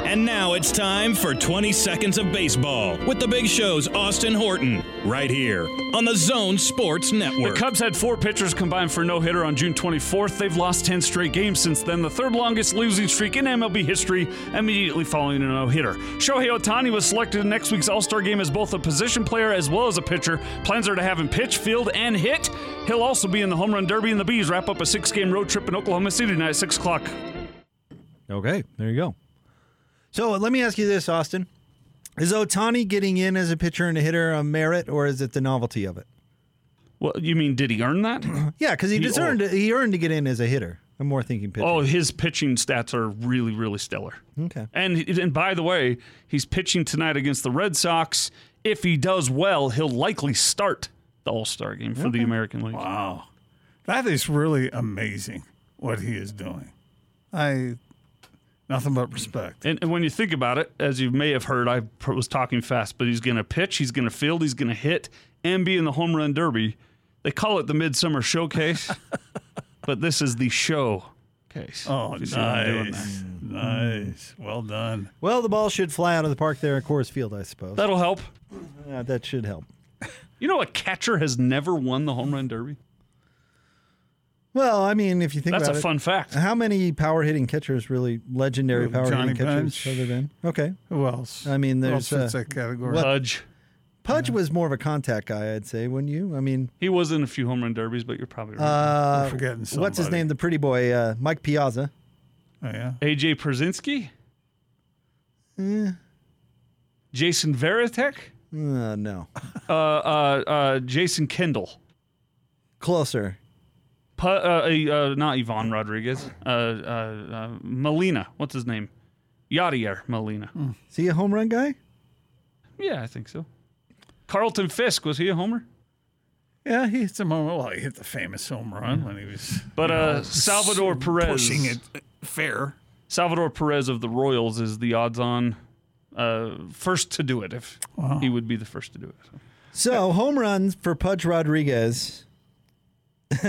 Speaker 8: And now it's time for 20 Seconds of Baseball with the big show's Austin Horton, right here on the Zone Sports Network.
Speaker 4: The Cubs had four pitchers combined for no hitter on June 24th. They've lost 10 straight games since then, the third longest losing streak in MLB history, immediately following a no hitter. Shohei Ohtani was selected in next week's All Star game as both a position player as well as a pitcher. Plans are to have him pitch, field, and hit. He'll also be in the Home Run Derby, and the Bees wrap up a six game road trip in Oklahoma City tonight at 6 o'clock.
Speaker 1: Okay, there you go. So let me ask you this, Austin. Is Ohtani getting in as a pitcher and a hitter a merit, or is it the novelty of it?
Speaker 4: Well, you mean, did he earn that? [CLEARS THROAT]
Speaker 1: Yeah, because he,
Speaker 4: He-
Speaker 1: just earned he earned to get in as a hitter. I'm more thinking pitcher.
Speaker 4: oh, his pitching stats are really, really stellar.
Speaker 1: okay.
Speaker 4: And and by the way, he's pitching tonight against the Red Sox. If he does well, he'll likely start the All Star game for the American League.
Speaker 2: Wow. That is really amazing what he is doing. I nothing but respect.
Speaker 4: And, and when you think about it, as you may have heard, I was talking fast, but he's going to pitch, he's going to field, he's going to hit, and be in the home run derby. They call it the Midsummer Showcase, [LAUGHS] but this is the show case.
Speaker 2: Oh,
Speaker 4: If you see what I'm doing
Speaker 2: nice. Nice. Well done.
Speaker 1: Well, the ball should fly out of the park there at Coors Field, I suppose.
Speaker 4: That'll help.
Speaker 1: Uh, that should help.
Speaker 4: You know, a catcher has never won the home run derby.
Speaker 1: Well, I mean, if you think
Speaker 4: That's a
Speaker 1: about
Speaker 4: fun fact.
Speaker 1: how many power hitting catchers, really legendary power
Speaker 2: Johnny
Speaker 1: hitting catchers, have there been? Okay,
Speaker 2: Who else?
Speaker 1: I mean, there's
Speaker 2: fits
Speaker 1: uh,
Speaker 2: that category?
Speaker 4: Pudge.
Speaker 1: Pudge was more of a contact guy, I'd say, wouldn't you? I mean,
Speaker 4: He was in a few home run derbies, but you're probably right.
Speaker 1: uh,
Speaker 2: We're forgetting
Speaker 1: what's his name? The pretty boy, uh, Mike Piazza.
Speaker 2: Oh, yeah.
Speaker 4: AJ Pierzynski?
Speaker 1: Eh,
Speaker 4: Jason Varitek?
Speaker 1: uh, no,
Speaker 4: Uh, uh, uh, Jason Kendall?
Speaker 1: closer.
Speaker 4: Pu- uh, uh, not Ivan Rodriguez. Uh, uh, uh, Molina. What's his name? Yadier Molina.
Speaker 1: Is he a home run guy?
Speaker 4: Yeah, I think so. Carlton Fisk. Was he a homer?
Speaker 2: Yeah, he hit some home. Well, he hit the famous home run when he was.
Speaker 4: But
Speaker 2: you
Speaker 4: uh,
Speaker 2: know,
Speaker 4: Salvador Perez.
Speaker 2: pushing it fair.
Speaker 4: Salvador Perez of the Royals is the odds-on uh, first to do it. If he would be the first to do it. So.
Speaker 1: So home runs for Pudge Rodriguez. [LAUGHS]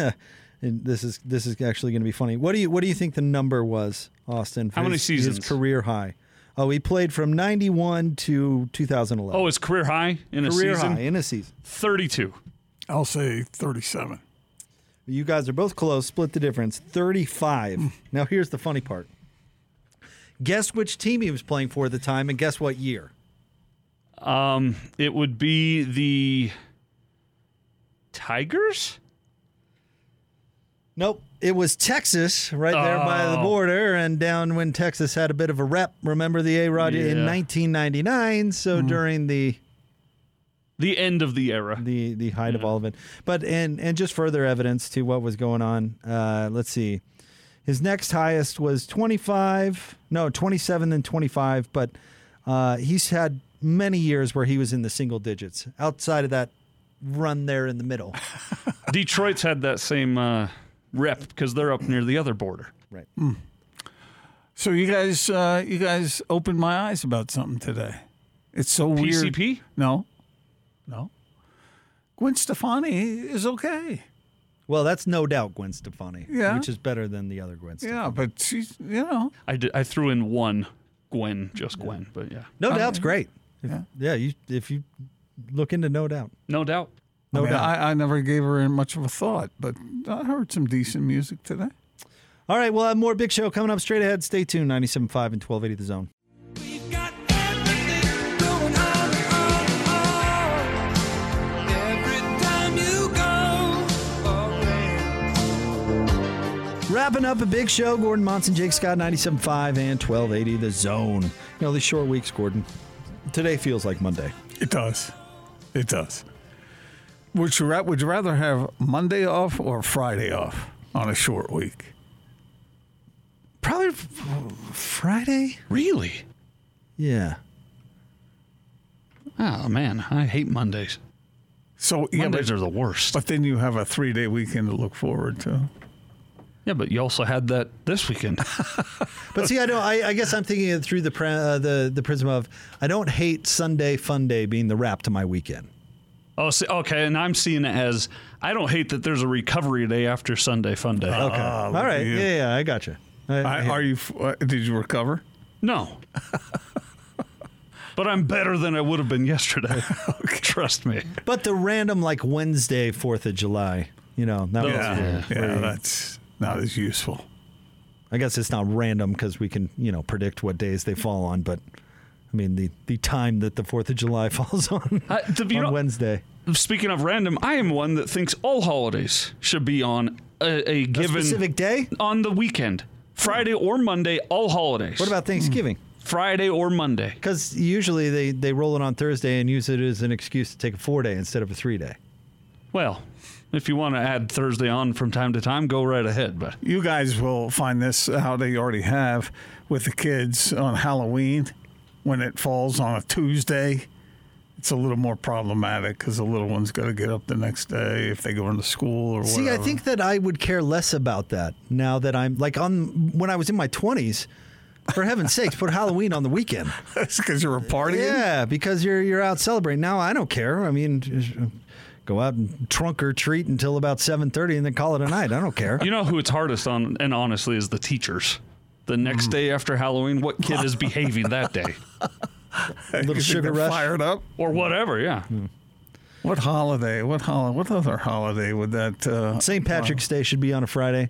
Speaker 1: and this is this is actually going to be funny. What do you what do you think the number was, Austin? for
Speaker 4: How many
Speaker 1: his-
Speaker 4: seasons?
Speaker 1: His career high. Oh, he played from ninety one to two thousand eleven.
Speaker 4: Oh, his career high in a season.
Speaker 1: career
Speaker 4: season.
Speaker 1: high in a season.
Speaker 4: Thirty-two.
Speaker 2: I'll say 37.
Speaker 1: You guys are both close. Split the difference. Thirty five. now here's the funny part. Guess which team he was playing for at the time, and guess what year?
Speaker 4: Um, it would be the Tigers.
Speaker 1: Nope. It was Texas, right there by the
Speaker 4: Oh.
Speaker 1: border, and down when Texas had a bit of a rep. Remember the A Rod in 1999? So during the
Speaker 4: The end of the era.
Speaker 1: the the height of all of it. But and and just further evidence to what was going on. Uh, let's see. His next highest was 25, no, 27 and 25, but uh, he's had many years where he was in the single digits. Outside of that run there in the middle. [LAUGHS]
Speaker 4: Detroit's had that same uh, rep because they're up near the other border.
Speaker 1: Right.
Speaker 2: So you guys, uh, you guys opened my eyes about something today. It's so weird.
Speaker 4: PCP?
Speaker 2: No, no. Gwen Stefani is okay.
Speaker 1: Well, that's no doubt Gwen Stefani,
Speaker 2: Yeah.
Speaker 1: which is better than the other Gwen Stefani.
Speaker 2: Yeah, but she's, you know,
Speaker 4: I, did, I threw in one Gwen, just Gwen, but yeah,
Speaker 1: No doubt's great. If, yeah. you if you look into no doubt.
Speaker 4: no doubt.
Speaker 1: No
Speaker 2: I, mean. I, I never gave her much of a thought, but I heard some decent music today.
Speaker 1: All right, we'll have more big show coming up straight ahead. Stay tuned. 97.5 and 1280 the zone.
Speaker 9: We've got everything going on, on, on. Every time you go away.
Speaker 1: Wrapping up a big show. Gordon Monson, Jake Scott, 97.5 and 1280 the zone. You know, these short weeks, Gordon. Today feels like Monday.
Speaker 2: It does. It does. Would you, ra- would you rather have Monday off or Friday off on a short week?
Speaker 1: Probably f- Friday?
Speaker 4: Really?
Speaker 1: Yeah.
Speaker 4: Oh man, I hate Mondays.
Speaker 2: So yeah,
Speaker 4: Mondays
Speaker 2: but,
Speaker 4: are the worst.
Speaker 2: but then you have a three day weekend to look forward to.
Speaker 4: yeah, but you also had that this weekend. [LAUGHS]
Speaker 1: But see, I don't. I, I guess I'm thinking it through the uh, the the prism of I don't hate Sunday Fun Day being the wrap to my weekend.
Speaker 4: Oh, see, okay, and I'm seeing it as I don't hate that there's a recovery day after Sunday Fun Day.
Speaker 1: Okay. All
Speaker 2: look
Speaker 1: right.
Speaker 2: you.
Speaker 1: Yeah, yeah, I got you. I,
Speaker 2: I, are you? f- uh, Did you recover?
Speaker 4: No. [LAUGHS] but I'm better than I would have been yesterday. [LAUGHS] Trust me.
Speaker 1: but the random like Wednesday Fourth of July, you know, that was
Speaker 4: Yeah.
Speaker 2: Yeah, that's not as useful.
Speaker 1: I guess it's not random because we can, you know, predict what days they fall on. But I mean, the the time that the Fourth of July [LAUGHS] falls on
Speaker 4: Uh, to
Speaker 1: on
Speaker 4: know-
Speaker 1: Wednesday.
Speaker 4: Speaking of random, I am one that thinks all holidays should be on a, a
Speaker 1: A
Speaker 4: given
Speaker 1: specific day.
Speaker 4: on the weekend. Friday or Monday, all holidays.
Speaker 1: What about Thanksgiving?
Speaker 4: Friday or Monday?
Speaker 1: Because usually they they roll it on Thursday and use it as an excuse to take a four day instead of a three day.
Speaker 4: Well, if you want to add Thursday on from time to time, go right ahead. But
Speaker 2: You guys will find this how They already have with the kids on Halloween when it falls on a Tuesday. It's a little more problematic because the little one's got to get up the next day if they go into school or
Speaker 1: See, I think that I would care less about that now that I'm like on when I was in my twenties. For heaven's sakes, put Halloween on the weekend. [LAUGHS]
Speaker 2: That's because you're a party.
Speaker 1: Yeah, because you're you're out celebrating. Now I don't care. I mean, go out and trunk or treat until about seven thirty, and then call it a night. I don't care.
Speaker 4: you know who it's hardest on, and honestly, is the teachers. The
Speaker 1: Mm.
Speaker 4: next day after Halloween, what kid is behaving that day?
Speaker 1: A [LAUGHS]
Speaker 2: little
Speaker 1: sugar rush.
Speaker 2: Fired up.
Speaker 4: Or whatever, yeah.
Speaker 2: What holiday? What hol- What other holiday would that? Uh,
Speaker 1: St. Patrick's Day should be on a Friday.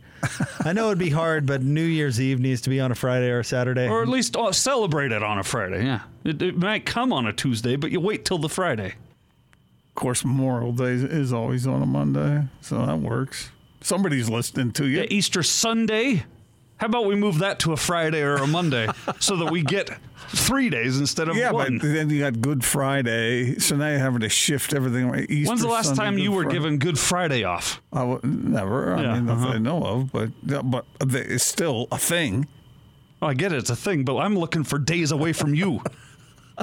Speaker 1: I know it'd be hard, but New Year's Eve needs to be on a Friday or a Saturday.
Speaker 4: Or at least uh, celebrate it on a Friday, yeah. It, it might come on a Tuesday, but you wait till the Friday.
Speaker 2: of course, Memorial Day is always on a Monday, so that works. Somebody's listening to you.
Speaker 4: Yeah, Easter Sunday. How about we move that to a Friday or a Monday [LAUGHS] so that we get three days instead of
Speaker 2: Yeah,
Speaker 4: one?
Speaker 2: Yeah, but then you got Good Friday, so now you're having to shift everything. Easter,
Speaker 4: When's the last
Speaker 2: Sunday,
Speaker 4: time you
Speaker 2: Good
Speaker 4: were
Speaker 2: Friday.
Speaker 4: given Good Friday off?
Speaker 2: I w- never. I
Speaker 4: Yeah,
Speaker 2: mean,
Speaker 4: uh-huh.
Speaker 2: I know of, but but it's still a thing.
Speaker 4: I get it, it's a thing, but I'm looking for days away from you. [LAUGHS]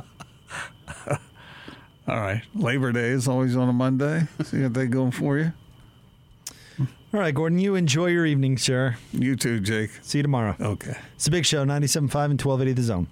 Speaker 2: All right, Labor Day is always on a Monday. See what they going for you.
Speaker 1: All right, Gordon, you enjoy your evening, sir.
Speaker 2: You too, Jake.
Speaker 1: See you tomorrow.
Speaker 2: Okay.
Speaker 1: It's a big show, 97.5 and 1280 The Zone.